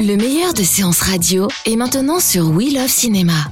Le meilleur de séances radio est maintenant sur We Love Cinéma.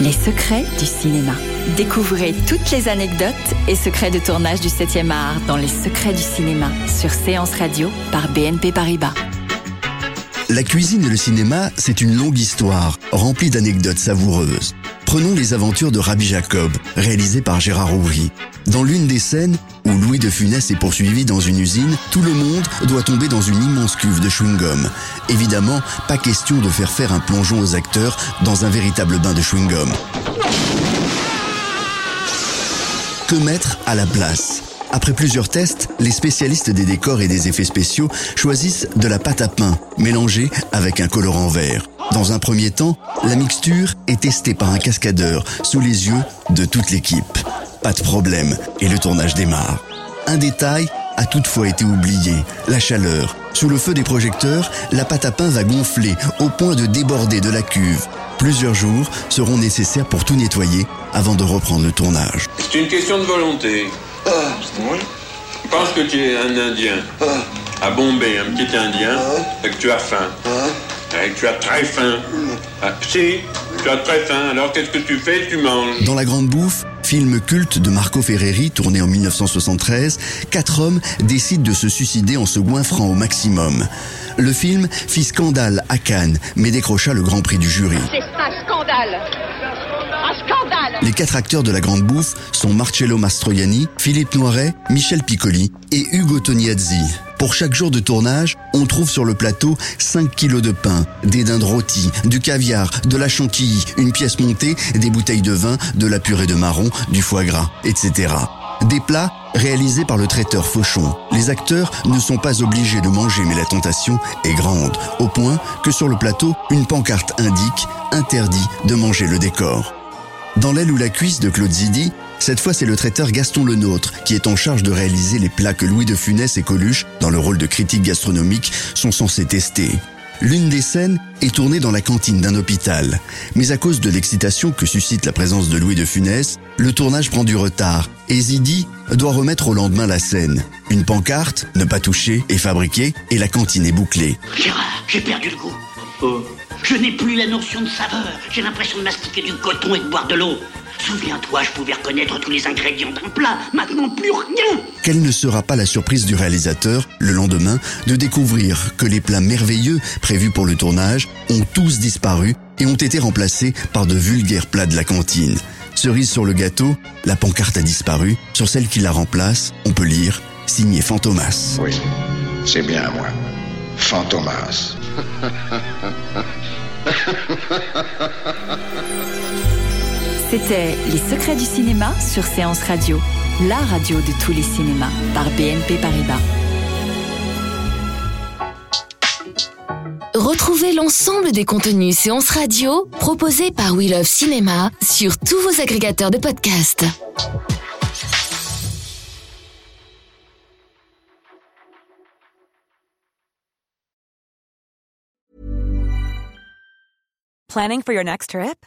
Les secrets du cinéma. Découvrez toutes les anecdotes et secrets de tournage du 7e art dans Les secrets du cinéma sur Séance Radio par BNP Paribas. La cuisine et le cinéma, c'est une longue histoire, remplie d'anecdotes savoureuses. Prenons les aventures de Rabbi Jacob, réalisé par Gérard Ouvry. Dans l'une des scènes où Louis de Funès est poursuivi dans une usine, tout le monde doit tomber dans une immense cuve de chewing-gum. Évidemment, pas question de faire faire un plongeon aux acteurs dans un véritable bain de chewing-gum. Que mettre à la place? Après plusieurs tests, les spécialistes des décors et des effets spéciaux choisissent de la pâte à pain, mélangée avec un colorant vert. Dans un premier temps, la mixture est testée par un cascadeur sous les yeux de toute l'équipe. Pas de problème, et le tournage démarre. Un détail a toutefois été oublié, la chaleur. Sous le feu des projecteurs, la pâte à pain va gonfler au point de déborder de la cuve. Plusieurs jours seront nécessaires pour tout nettoyer avant de reprendre le tournage. C'est une question de volonté. Ah, oui. Je pense que tu es un Indien? À Bombay, un petit Indien, et que tu as faim? Et tu as très faim. Ah, si, tu as très faim. Alors qu'est-ce que tu fais? Tu manges. Dans La Grande Bouffe, film culte de Marco Ferreri tourné en 1973, quatre hommes décident de se suicider en se goinfrant au maximum. Le film fit scandale à Cannes, mais décrocha le Grand Prix du jury. C'est un scandale Un scandale Les quatre acteurs de La Grande Bouffe sont Marcello Mastroianni, Philippe Noiret, Michel Piccoli et Ugo Tognazzi. Pour chaque jour de tournage, on trouve sur le plateau 5 kilos de pain, des dindes rôties, du caviar, de la chantilly, une pièce montée, des bouteilles de vin, de la purée de marron, du foie gras, etc. Des plats réalisés par le traiteur Fauchon. Les acteurs ne sont pas obligés de manger mais la tentation est grande, au point que sur le plateau, une pancarte indique « Interdit de manger le décor ». Dans l'aile ou la cuisse de Claude Zidi, cette fois c'est le traiteur Gaston Lenôtre qui est en charge de réaliser les plats que Louis de Funès et Coluche, dans le rôle de critique gastronomique, sont censés tester. L'une des scènes est tournée dans la cantine d'un hôpital. Mais à cause de l'excitation que suscite la présence de Louis de Funès, le tournage prend du retard et Zidi doit remettre au lendemain la scène. Une pancarte, ne pas toucher, est fabriquée et la cantine est bouclée. Gérard, j'ai perdu le goût. Je n'ai plus la notion de saveur. J'ai l'impression de mastiquer du coton et de boire de l'eau. Souviens-toi, je pouvais reconnaître tous les ingrédients d'un plat. Maintenant, plus rien. Quelle ne sera pas la surprise du réalisateur, le lendemain, de découvrir que les plats merveilleux prévus pour le tournage ont tous disparu et ont été remplacés par de vulgaires plats de la cantine. Cerise sur le gâteau, la pancarte a disparu. Sur celle qui la remplace, on peut lire « Signé Fantomas ». Oui, c'est bien à moi. Fantomas. C'était Les secrets du cinéma sur Séance Radio, la radio de tous les cinémas par BNP Paribas. Retrouvez l'ensemble des contenus séances radio proposés par We Love Cinéma sur tous vos agrégateurs de podcasts. Planning for your next trip?